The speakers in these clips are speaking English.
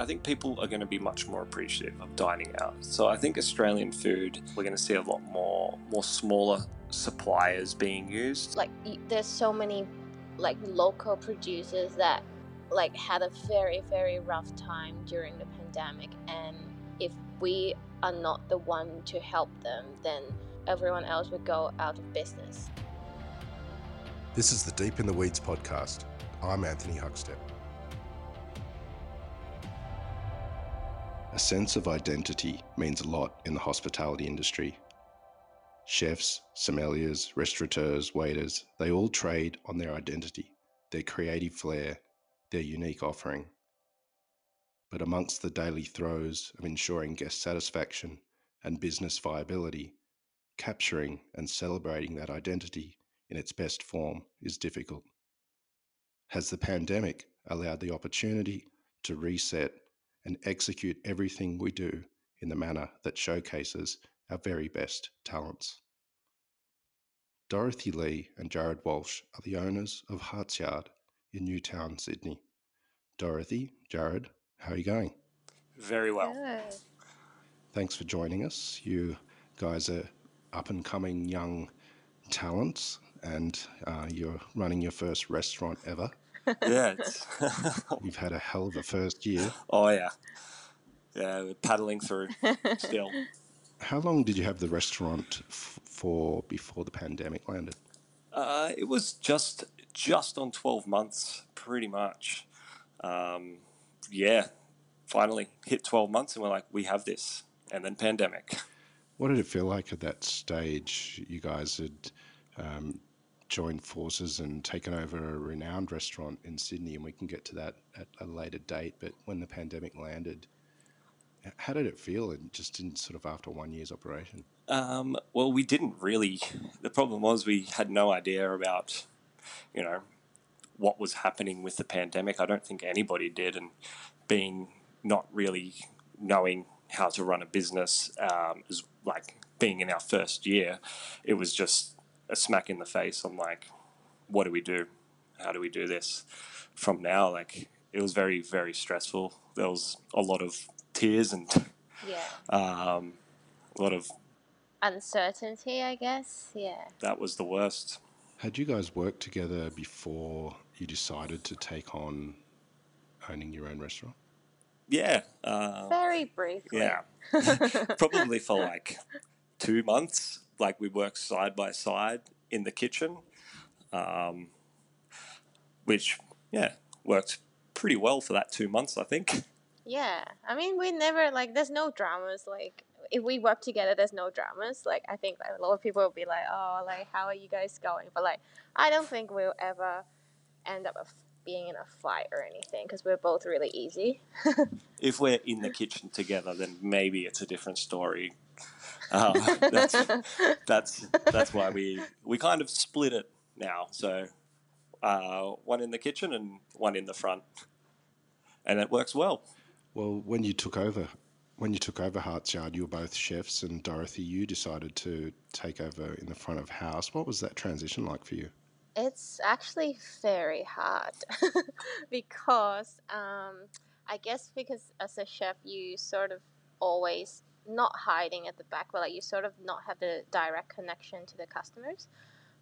I think people are going to be much more appreciative of dining out. So I think Australian food, we're going to see a lot more more smaller suppliers being used. Like there's so many like local producers that like had a very very rough time during the pandemic and if we are not the one to help them then everyone else would go out of business. This is the Deep in the Weeds podcast. I'm Anthony Huckstep. A sense of identity means a lot in the hospitality industry. Chefs, sommeliers, restaurateurs, waiters, they all trade on their identity, their creative flair, their unique offering. But amongst the daily throes of ensuring guest satisfaction and business viability, capturing and celebrating that identity in its best form is difficult. Has the pandemic allowed the opportunity to reset and execute everything we do in the manner that showcases our very best talents. Dorothy Lee and Jared Walsh are the owners of Hartsyard in Newtown, Sydney. Dorothy, Jared, how are you going? Very well. Good. Thanks for joining us. You guys are up and coming young talents, and uh, you're running your first restaurant ever yeah. You've had a hell of a first year. Oh, yeah. Yeah, we're paddling through still. How long did you have the restaurant f- for before the pandemic landed? Uh, it was just just on 12 months, pretty much. Um, yeah, finally hit 12 months and we're like, we have this. And then pandemic. What did it feel like at that stage? You guys had um, joined forces and taken over a renowned restaurant in Sydney, and we can get to that at a later date. But when the pandemic landed, how did it feel, and just in sort of after one year's operation? Um, well, we didn't really. The problem was we had no idea about, you know, what was happening with the pandemic. I don't think anybody did, and being not really knowing how to run a business um, is like being in our first year. It was just a smack in the face. I'm like, what do we do? How do we do this from now? Like, it was very, very stressful. There was a lot of tears and yeah, um, a lot of uncertainty. I guess. Yeah. That was the worst. Had you guys worked together before you decided to take on owning your own restaurant? Yeah. Uh, Very briefly. Yeah. Probably for like two months like we worked side by side in the kitchen, um, which yeah worked pretty well for that two months, I think. Yeah, I mean, we never like. There's no dramas. Like, if we work together, there's no dramas. Like, I think like, a lot of people will be like, "Oh, like, how are you guys going?" But like, I don't think we'll ever end up being in a fight or anything because we're both really easy. if we're in the kitchen together, then maybe it's a different story. Um, that's that's that's why we we kind of split it now. So uh, one in the kitchen and one in the front, and it works well. Well, when you took over, when you took over Hartsyard, you were both chefs, and Dorothy, you decided to take over in the front of house. What was that transition like for you? It's actually very hard because um, I guess because as a chef, you sort of always not hiding at the back, but like you sort of not have the direct connection to the customers.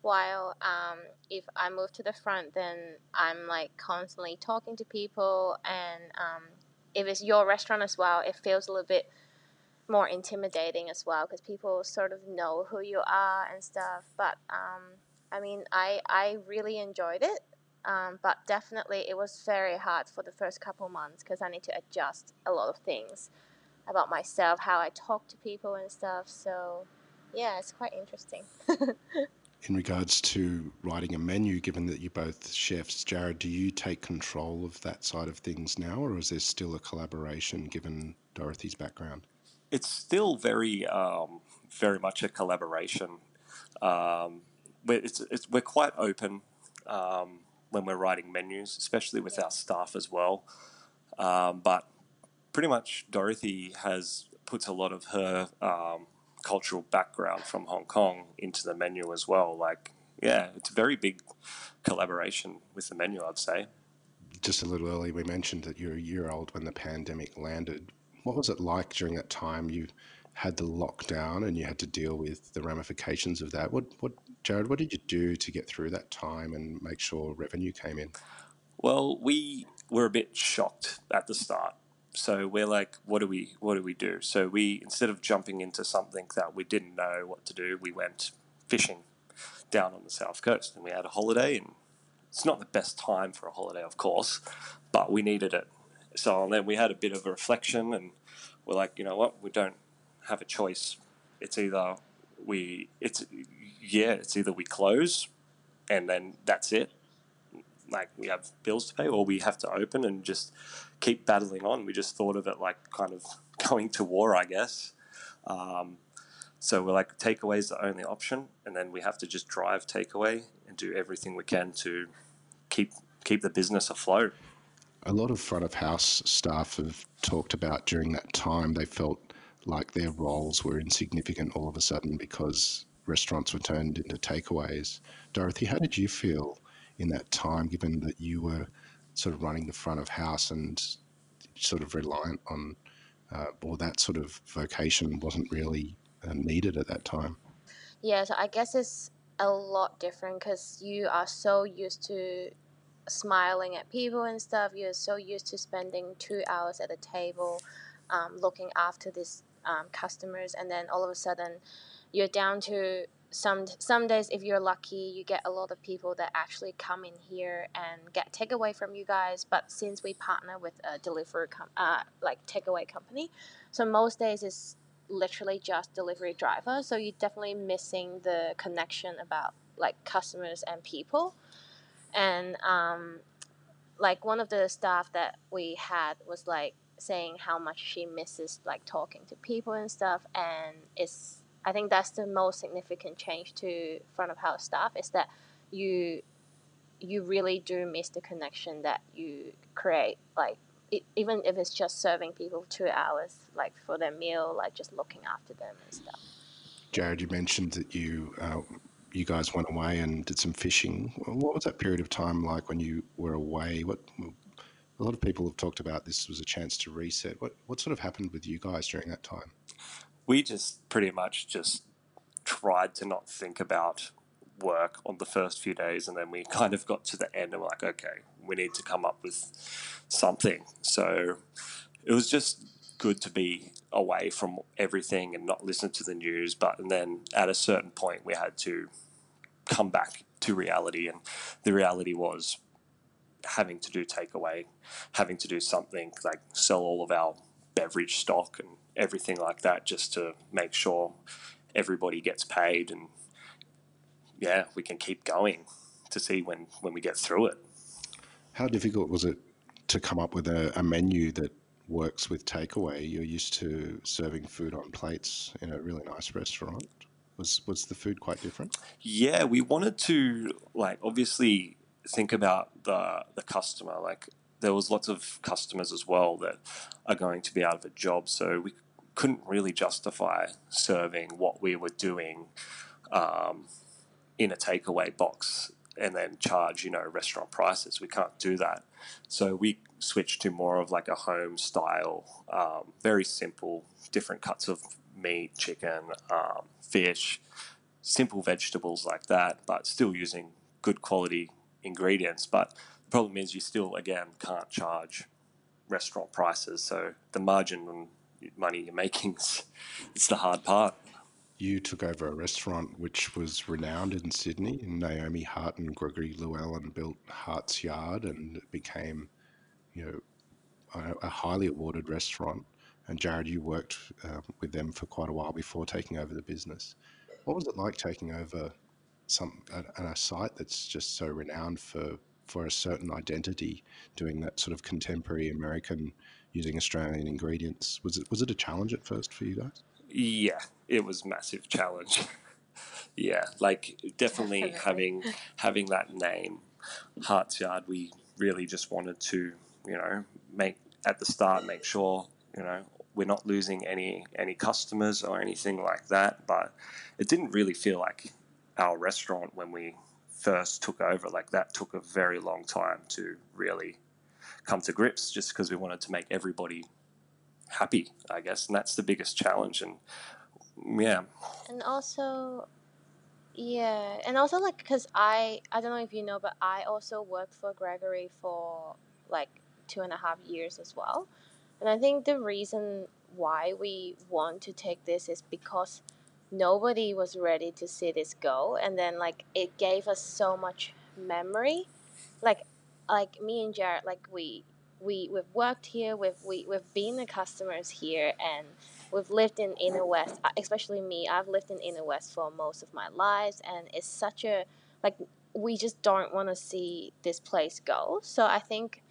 While um, if I move to the front, then I'm like constantly talking to people, and um, if it's your restaurant as well, it feels a little bit more intimidating as well because people sort of know who you are and stuff. But um, I mean, I I really enjoyed it, um, but definitely it was very hard for the first couple months because I need to adjust a lot of things about myself, how I talk to people and stuff. So, yeah, it's quite interesting. In regards to writing a menu, given that you're both chefs, Jared, do you take control of that side of things now, or is there still a collaboration given Dorothy's background? It's still very, um, very much a collaboration. Um, we're, it's, it's, we're quite open um, when we're writing menus, especially with yeah. our staff as well. Um, but pretty much Dorothy has puts a lot of her um, cultural background from Hong Kong into the menu as well. Like, yeah, it's a very big collaboration with the menu, I'd say. just a little early, we mentioned that you're a year old when the pandemic landed. What was it like during that time? You had the lockdown and you had to deal with the ramifications of that. What, what, Jared? What did you do to get through that time and make sure revenue came in? Well, we were a bit shocked at the start. So we're like, what do we, what do we do? So we, instead of jumping into something that we didn't know what to do, we went fishing down on the south coast, and we had a holiday. And it's not the best time for a holiday, of course, but we needed it. So then we had a bit of a reflection, and we're like, you know what, we don't have a choice. It's either we, it's yeah, it's either we close, and then that's it. Like we have bills to pay, or we have to open and just keep battling on. We just thought of it like kind of going to war, I guess. Um, so we're like, takeaway is the only option, and then we have to just drive takeaway and do everything we can to keep keep the business afloat. A lot of front of house staff have talked about during that time they felt like their roles were insignificant all of a sudden because restaurants were turned into takeaways. Dorothy, how did you feel in that time, given that you were sort of running the front of house and sort of reliant on, uh, or that sort of vocation wasn't really uh, needed at that time? Yeah, so I guess it's a lot different because you are so used to smiling at people and stuff. You're so used to spending two hours at a table, um, looking after these um, customers, and then all of a sudden, you're down to some some days if you're lucky you get a lot of people that actually come in here and get takeaway from you guys but since we partner with a delivery com- uh, like takeaway company so most days it's literally just delivery driver so you're definitely missing the connection about like customers and people. And um, like one of the staff that we had was like saying how much she misses like talking to people and stuff and it's i think that's the most significant change to front of house staff is that you you really do miss the connection that you create like it, even if it's just serving people two hours like for their meal like just looking after them and stuff jared you mentioned that you uh, you guys went away and did some fishing what was that period of time like when you were away what a lot of people have talked about this was a chance to reset. What what sort of happened with you guys during that time? We just pretty much just tried to not think about work on the first few days, and then we kind of got to the end and we're like, okay, we need to come up with something. So it was just good to be away from everything and not listen to the news. But and then at a certain point, we had to come back to reality, and the reality was having to do takeaway, having to do something like sell all of our beverage stock and everything like that just to make sure everybody gets paid and yeah, we can keep going to see when, when we get through it. How difficult was it to come up with a, a menu that works with takeaway? You're used to serving food on plates in a really nice restaurant. Was was the food quite different? Yeah, we wanted to like obviously think about the the customer. Like there was lots of customers as well that are going to be out of a job, so we couldn't really justify serving what we were doing um, in a takeaway box and then charge you know restaurant prices. We can't do that, so we switched to more of like a home style, um, very simple, different cuts of meat, chicken, um, fish, simple vegetables like that, but still using good quality ingredients. But problem is you still, again, can't charge restaurant prices. So the margin on money you're making is it's the hard part. You took over a restaurant which was renowned in Sydney. Naomi Hart and Gregory Llewellyn built Hartsyard, and it became, you know, a, a highly awarded restaurant. And Jared, you worked uh, with them for quite a while before taking over the business. What was it like taking over some a, a site that's just so renowned for for a certain identity, doing that sort of contemporary American using Australian ingredients. Was it was it a challenge at first for you guys? Yeah, it was massive challenge. yeah, like definitely, definitely, having having that name, Hartsyard. We really just wanted to, you know, make at the start make sure you know we're not losing any any customers or anything like that. But it didn't really feel like our restaurant when we first took over. Like that took a very long time to really come to grips just because we wanted to make everybody happy, I guess. And that's the biggest challenge. And yeah. And also, yeah, and also like because I I don't know if you know, but I also worked for Gregory for like two and a half years as well, and I think the reason why we want to take this is because nobody was ready to see this go, and then like it gave us so much memory, like like me and Jared, like we we we've worked here, we've we, we've been the customers here, and we've lived in inner west. Uh, especially me, I've lived in inner west for most of my lives, and it's such a like we just don't want to see this place go. So I think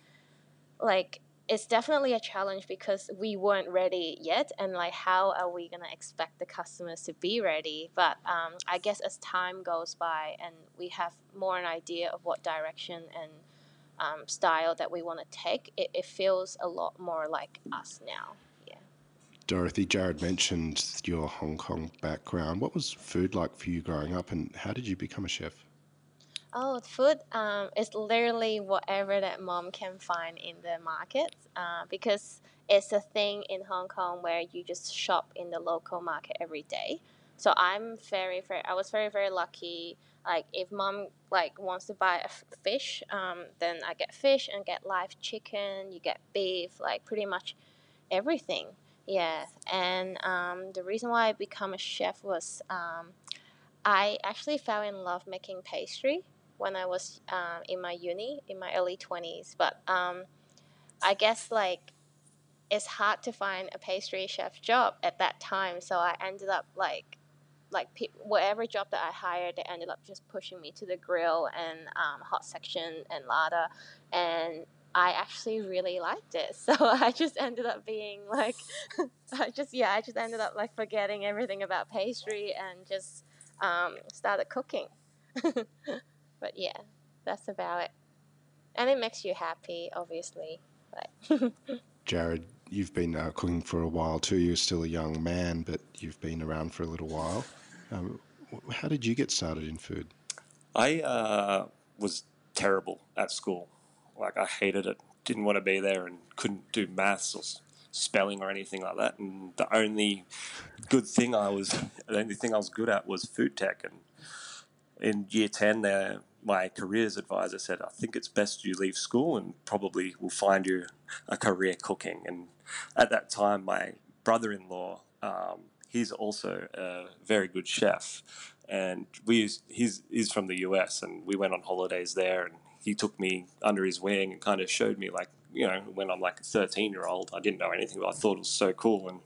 like it's definitely a challenge because we weren't ready yet and like how are we going to expect the customers to be ready but um, i guess as time goes by and we have more an idea of what direction and um, style that we want to take, it, it feels a lot more like us now. Yeah. Dorothy, Jared mentioned your Hong Kong background. What was food like for you growing up, and how did you become a chef? Oh, food um, is literally whatever that mom can find in the market uh, because it's a thing in Hong Kong where you just shop in the local market every day. So I'm very, very, I was very, very lucky. Like if mom like wants to buy a fish um, then i get fish and get live chicken you get beef like pretty much everything. Yeah and um, the reason why i become a chef was um, i actually fell in love making pastry when i was um, in my uni in my early 20s but um, i guess like it's hard to find a pastry chef job at that time so i ended up like like whatever job that I hired, they ended up just pushing me to the grill and um, hot section and larder, and I actually really liked it. So I just ended up being like, I just yeah, I just ended up like forgetting everything about pastry and just um, started cooking. but yeah, that's about it, and it makes you happy, obviously. But Jared, you've been uh, cooking for a while too. You're still a young man, but you've been around for a little while. Um, how did you get started in food? I uh, was terrible at school. Like I hated it. Didn't want to be there and couldn't do maths or spelling or anything like that. And the only good thing I was, the only thing I was good at was food tech. And in year ten, there, my careers advisor said, "I think it's best you leave school and probably will find you a career cooking." And at that time, my brother-in-law. Um, he's also a very good chef, and we used, he's he's from the US, and we went on holidays there, and he took me under his wing and kind of showed me like you know when I'm like a 13 year old, I didn't know anything, but I thought it was so cool, and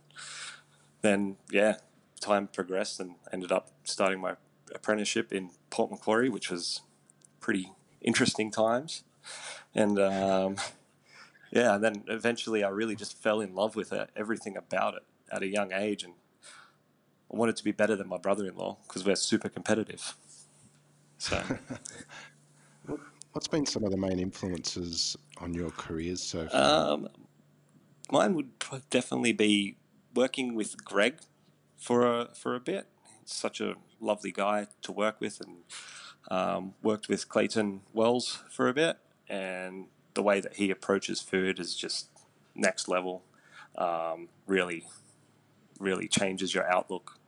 then yeah, time progressed and ended up starting my apprenticeship in Port Macquarie, which was pretty interesting times, and. Um, yeah, and then eventually I really just fell in love with it, everything about it at a young age, and I wanted to be better than my brother-in-law because we're super competitive. So, what's been some of the main influences on your careers so far? Um, mine would definitely be working with Greg for a for a bit. He's such a lovely guy to work with, and um, worked with Clayton Wells for a bit, and the way that he approaches food is just next level. Um, really, really changes your outlook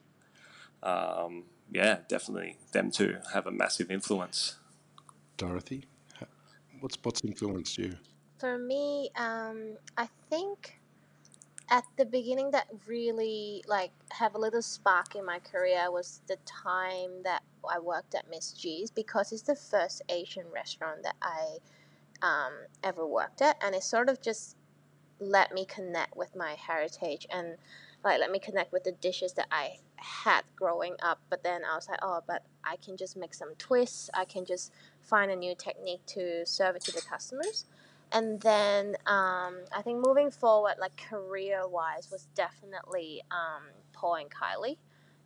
um, yeah, definitely them two have a massive influence. Dorothy, what's what's influenced you? For me, um, I think at the beginning that really like have a little spark in my career was the time that I worked at Ms G's because it's the first Asian restaurant that I um, ever worked at, and it sort of just let me connect with my heritage and like let me connect with the dishes that I had growing up. But then I was like, oh, but I can just make some twists. I can just find a new technique to serve it to the customers. And then um, I think moving forward, like career wise, was definitely um, Paul and Kylie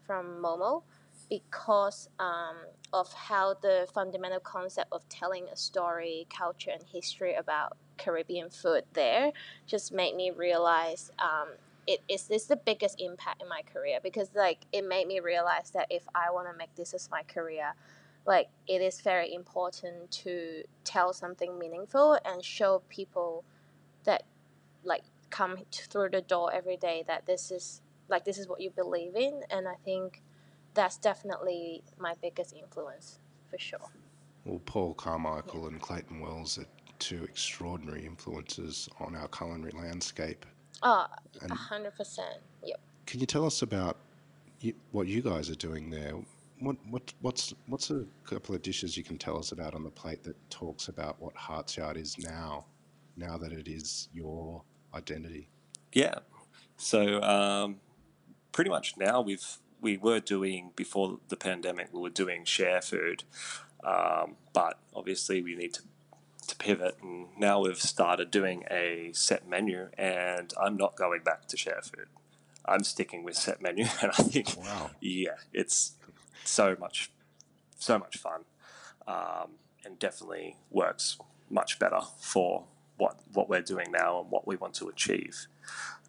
from Momo because um, of how the fundamental concept of telling a story, culture, and history about Caribbean food there just made me realize um, it is this the biggest impact in my career because like it made me realize that if I want to make this as my career, like it is very important to tell something meaningful and show people that like come through the door every day that this is like this is what you believe in and i think that's definitely my biggest influence for sure. Well paul carmichael yeah. and clayton wells are two extraordinary influences on our culinary landscape. Ah, oh 100% yep. can you tell us about what you guys are doing there what, what what's what's a couple of dishes you can tell us about on the plate that talks about what Hartsyard is now, now that it is your identity? Yeah, so um, pretty much now we've we were doing before the pandemic we were doing share food, um, but obviously we need to to pivot and now we've started doing a set menu and I'm not going back to share food. I'm sticking with set menu and I think wow. yeah, it's so much, so much fun, um, and definitely works much better for what what we're doing now and what we want to achieve.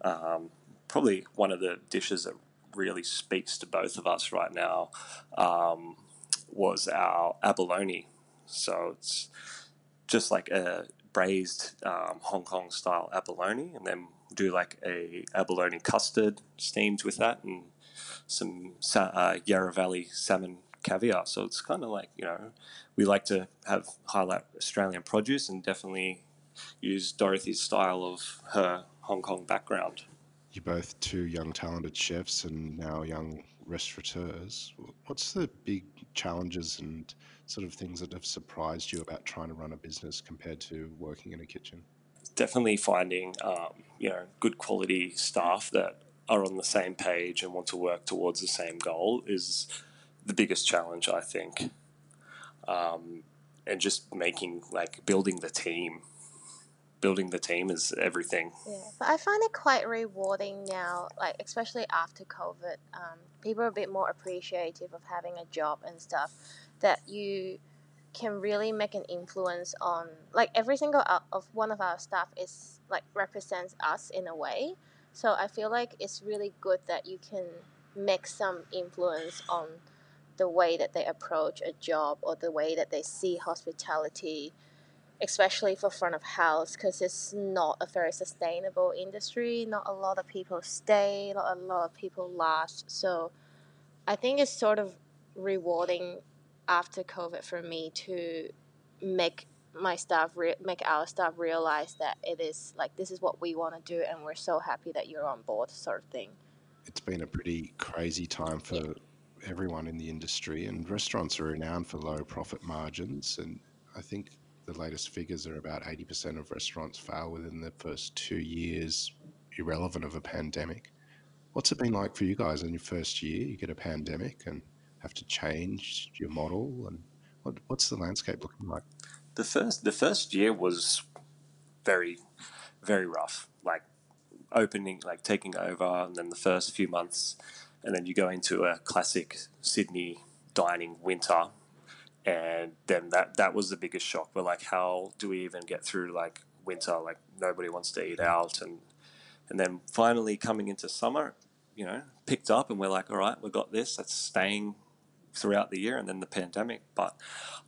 Um, probably one of the dishes that really speaks to both of us right now um, was our abalone. So it's just like a braised um, Hong Kong style abalone, and then do like a abalone custard steamed with that, and some uh, Yarra Valley salmon caviar. So it's kind of like, you know, we like to have highlight Australian produce and definitely use Dorothy's style of her Hong Kong background. You're both two young, talented chefs and now young restaurateurs. What's the big challenges and sort of things that have surprised you about trying to run a business compared to working in a kitchen? Definitely finding, um, you know, good quality staff that are on the same page and want to work towards the same goal is the biggest challenge, I think. Um, and just making like building the team. Building the team is everything. Yeah, but I find it quite rewarding now, like especially after COVID. Um, people are a bit more appreciative of having a job and stuff. That you can really make an influence on like every single of one of our staff is like represents us in a way so I feel like it's really good that you can make some influence on the way that they approach a job or the way that they see hospitality, especially for front of house, because it's not a very sustainable industry. Not a lot of people stay, not a lot of people last. So I think it's sort of rewarding after COVID for me to make my staff re- make our staff realize that it is like this is what we want to do and we're so happy that you're on board sort of thing. It's been a pretty crazy time for yeah. everyone in the industry and restaurants are renowned for low profit margins and i think the latest figures are about 80% of restaurants fail within the first two years irrelevant of a pandemic. What's it been like for you guys in your first year? You get a pandemic and have to change your model and what, what's the landscape looking like the first the first year was very very rough. Like opening, like taking over, and then the first few months, and then you go into a classic Sydney dining winter, and then that that was the biggest shock. We're like, how do we even get through like winter? Like nobody wants to eat out, and and then finally coming into summer, you know, picked up, and we're like, all right, we got this. That's staying throughout the year, and then the pandemic. But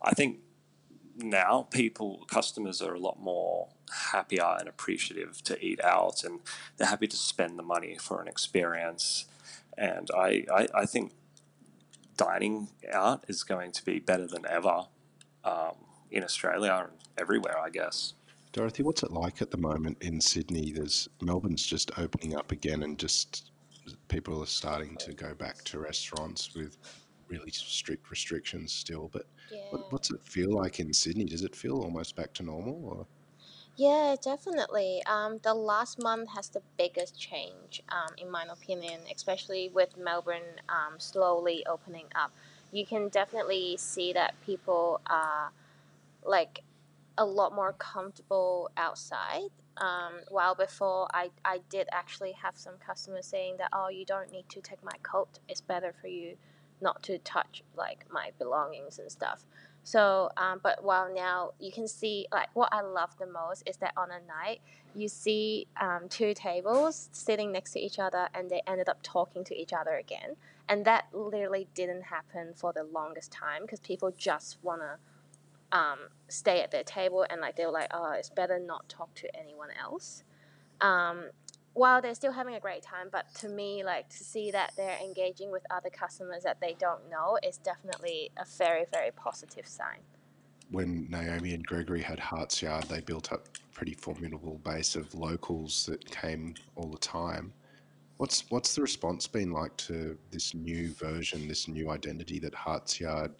I think now people customers are a lot more happier and appreciative to eat out and they're happy to spend the money for an experience and I, I, I think dining out is going to be better than ever um, in Australia and everywhere I guess. Dorothy, what's it like at the moment in Sydney? There's Melbourne's just opening up again and just people are starting to go back to restaurants with really strict restrictions still. But yeah. what, what's it feel like in Sydney? Does it feel almost back to normal? Or? Yeah, definitely. Um, the last month has the biggest change, um, in my opinion, especially with Melbourne um, slowly opening up. You can definitely see that people are like a lot more comfortable outside. Um, while before, I, I did actually have some customers saying that, oh, you don't need to take my coat, it's better for you not to touch like my belongings and stuff. So, um, but while now you can see, like, what I love the most is that on a night you see um, two tables sitting next to each other and they ended up talking to each other again. And that literally didn't happen for the longest time because people just want to um, stay at their table and, like, they were like, oh, it's better not talk to anyone else. While they're still having a great time, but to me, like to see that they're engaging with other customers that they don't know is definitely a very, very positive sign. When Naomi and Gregory had Hartsyard, they built up a pretty formidable base of locals that came all the time. What's what's the response been like to this new version, this new identity that Hartsyard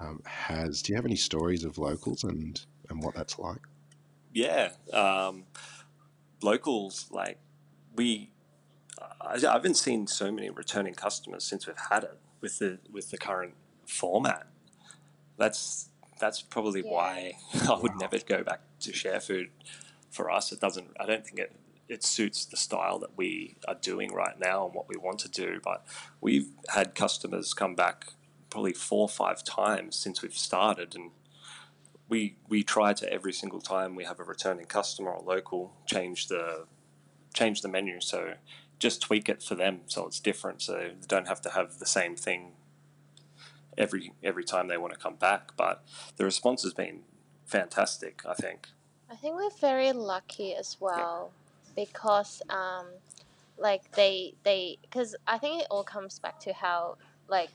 um, has? Do you have any stories of locals and and what that's like? Yeah, um, locals like we. I, I haven't seen so many returning customers since we've had it with the with the current format. That's that's probably Yeah. why I would never go back to share food. For us, it doesn't. I don't think it it suits the style that we are doing right now and what we want to do. But we've had customers come back probably four or five times since we've started, and we we try to every single time we have a returning customer or local change the change the menu. So just tweak it for them so it's different. So they don't have to have the same thing every every time they want to come back. But the response has been fantastic. I think. I think we're very lucky as well because um like they they because I think it all comes back to how like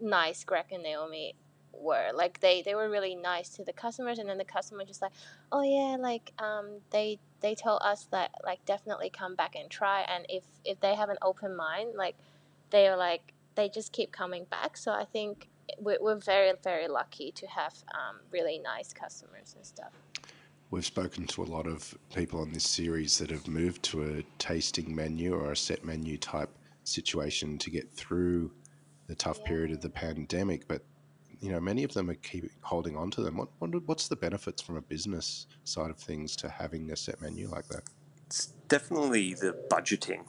nice Greg and Naomi were like they they were really nice to the customers and then the customer just like oh yeah like um they they told us that like definitely come back and try and if if they have an open mind like they are like they just keep coming back so I think we're, we're very very lucky to have um, really nice customers and stuff We've spoken to a lot of people on this series that have moved to a tasting menu or a set menu type situation to get through the tough Yeah. period of the pandemic, but you know many of them are keep holding on to them. What, what what's the benefits from a business side of things to having a set menu like that? It's definitely the budgeting.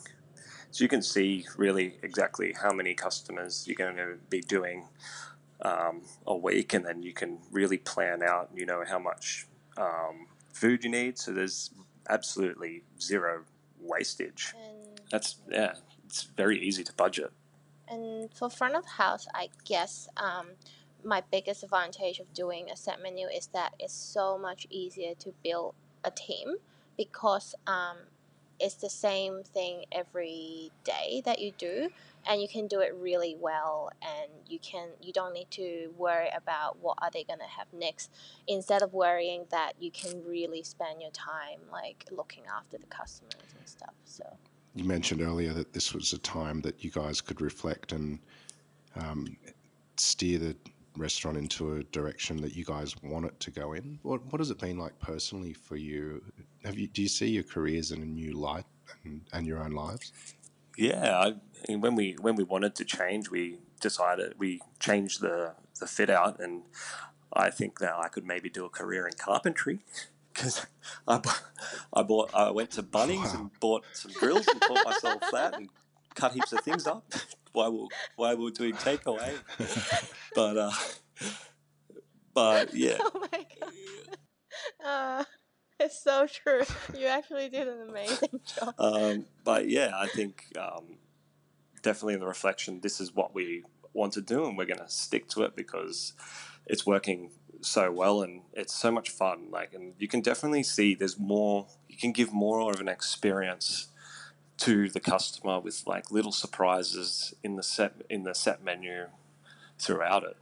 So you can see really exactly how many customers you're going to be doing um, a week, and then you can really plan out. You know how much um, food you need. So there's absolutely zero wastage. and That's yeah. It's very easy to budget. And for front of house, I guess um, my biggest advantage of doing a set menu is that it's so much easier to build a team because um, it's the same thing every day that you do, and you can do it really well, and you can you don't need to worry about what are they gonna have next. Instead of worrying that, you can really spend your time like looking after the customers and stuff. So. You mentioned earlier that this was a time that you guys could reflect and um, steer the restaurant into a direction that you guys want it to go in. What what has it been like personally for you? Have you do you see your careers in a new light and, and your own lives? Yeah, I, when we when we wanted to change, we decided we changed the the fit out, and I think that I could maybe do a career in carpentry because I, I bought I went to Bunnings Wow. and bought some drills and taught myself that and cut heaps of things up we were, we were doing takeaway. But uh, but yeah, Oh my god. Uh, it's so true. You actually did an amazing job. um, but yeah, I think um, definitely in the reflection, this is what we want to do, and we're going to stick to it because it's working so well and it's so much fun. Like, and you can definitely see there's more. You can give more of an experience to the customer with like little surprises in the set in the set menu throughout it.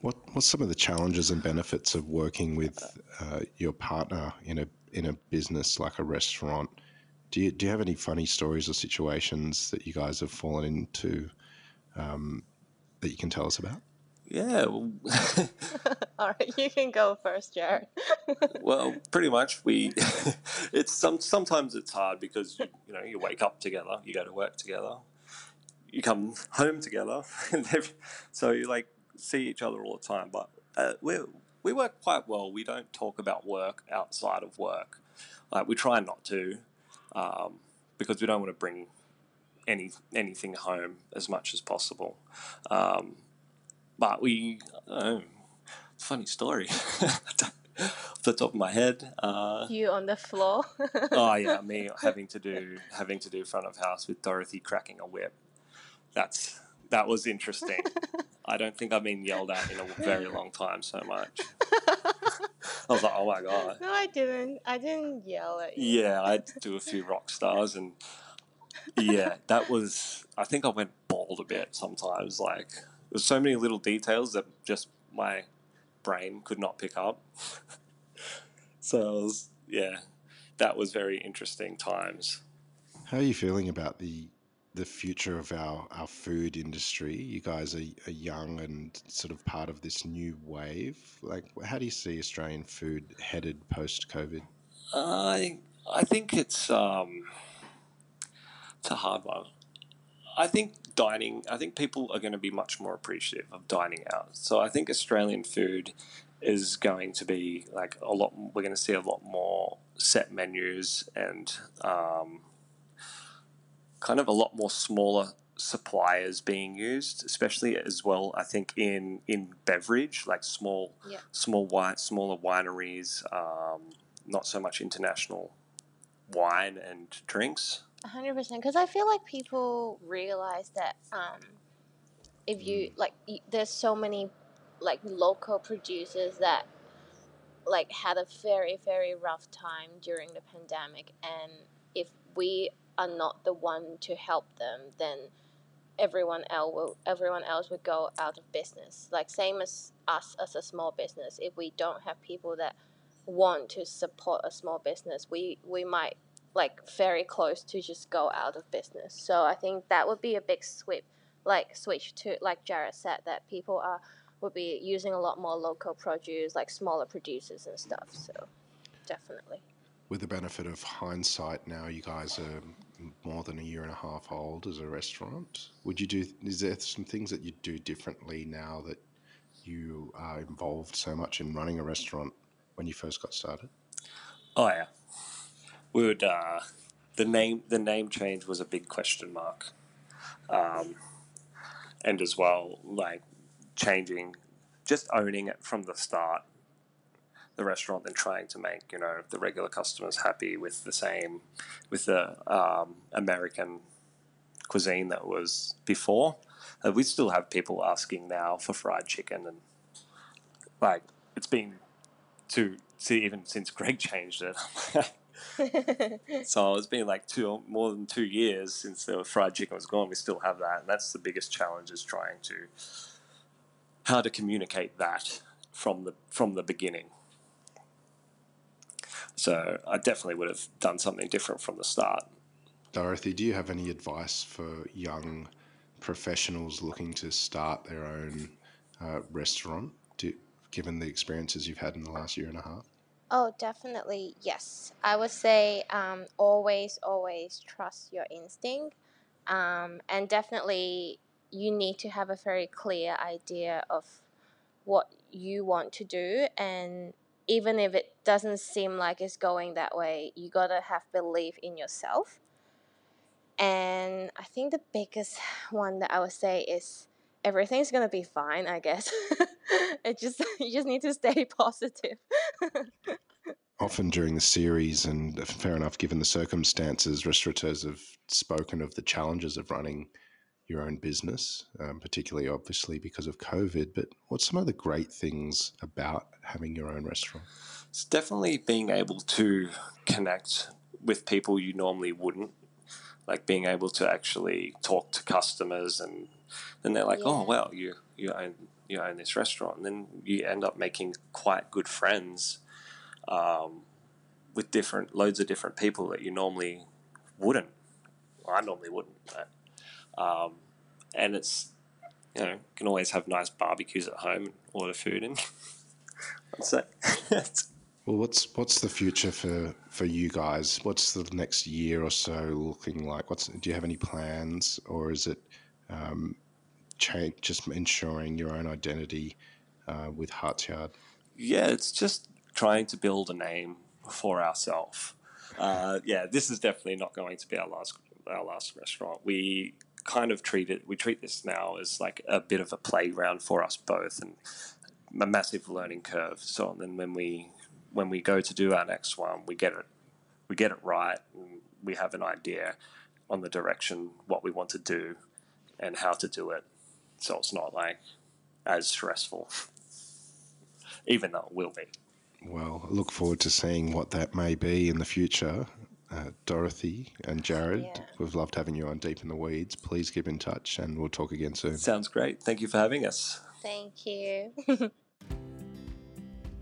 What what's some of the challenges and benefits of working with uh, your partner in a in a business like a restaurant? Do you do you have any funny stories or situations that you guys have fallen into um, that you can tell us about? Yeah. All right, you can go first, Jared. well, pretty much we. it's some sometimes it's hard because you, you know you wake up together, you go to work together, you come home together, and so you like see each other all the time. But uh, we we work quite well. We don't talk about work outside of work. Like we try not to, um, because we don't want to bring any anything home as much as possible. Um, but we, I funny story. Off the top of my head, uh, you on the floor. oh yeah, me having to do having to do front of house with Dorothy cracking a whip. That's that was interesting. I don't think I've been yelled at in a very long time so much. I was like, oh my god. No, I didn't. I didn't yell at you. Yeah, I do a few rock stars and yeah, that was I think I went bald a bit sometimes. Like there's so many little details that just my brain could not pick up. so I was yeah, that was very interesting times. How are you feeling about the the future of our, our food industry? You guys are, are young and sort of part of this new wave. Like, how do you see Australian food headed post COVID? I I think it's um, it's a hard one. I think dining. I think people are going to be much more appreciative of dining out. So I think Australian food is going to be like a lot. We're going to see a lot more set menus and um, kind of a lot more smaller suppliers being used, especially as well. I think in in beverage, like small Yeah. small wine, smaller wineries, um, not so much international wine and drinks. A hundred percent. Because I feel like people realize that um, if you like, y- there's so many like local producers that like had a very very rough time during the pandemic, and if we are not the one to help them, then everyone else will everyone else would go out of business. Like same as us as a small business. If we don't have people that want to support a small business, we we might like very close to just go out of business. So I think that would be a big switch, like switch to like Jared said that people are would be using a lot more local produce, like smaller producers and stuff. So definitely. With the benefit of hindsight, now you guys are more than a year and a half old as a restaurant. Would you do? Is there some things that you do differently now that you are involved so much in running a restaurant when you first got started? Oh yeah, we would. Uh, the name the name change was a big question mark, um, and as well like changing, just owning it from the start, the restaurant, and trying to make you know the regular customers happy with the same, with the um, American cuisine that was before. Uh, we still have people asking now for fried chicken and like it's been to see even since Greg changed it. so it's been like two more than two years since the fried chicken was gone. We still have that, and that's the biggest challenge is trying to how to communicate that from the from the beginning. So I definitely would have done something different from the start. Dorothy, do you have any advice for young professionals looking to start their own uh, restaurant, do, given the experiences you've had in the last year and a half? Oh, definitely yes. I would say um, always, always trust your instinct, um, and definitely you need to have a very clear idea of what you want to do, and even if it doesn't seem like it's going that way, you gotta have belief in yourself. And I think the biggest one that I would say is everything's gonna be fine. I guess it just you just need to stay positive. Often during the series, and fair enough, given the circumstances, restaurateurs have spoken of the challenges of running your own business, um, particularly obviously because of COVID. But what's some of the great things about having your own restaurant? It's definitely being able to connect with people you normally wouldn't, like being able to actually talk to customers, and then they're like, "Oh, well, you you own you own this restaurant," and then you end up making quite good friends um, with different loads of different people that you normally wouldn't. Well, I normally wouldn't, but, um, and it's you know you can always have nice barbecues at home and order food in. What's that? Well, what's what's the future for for you guys? What's the next year or so looking like? What's do you have any plans, or is it um, change, just ensuring your own identity uh, with Hartsyard? yeah, it's just trying to build a name for ourselves. Uh, yeah, this is definitely not going to be our last our last restaurant. We kind of treat it. We treat this now as like a bit of a playground for us both, and a massive learning curve. So then when we when we go to do our next one, we get it we get it right, and we have an idea on the direction what we want to do and how to do it. so it's not like as stressful, even though it will be. Well, I look forward to seeing what that may be in the future. Uh, Dorothy and Jared, Yeah. we've loved having you on Deep in the Weeds. Please keep in touch and we'll talk again soon. Sounds great. Thank you for having us. Thank you.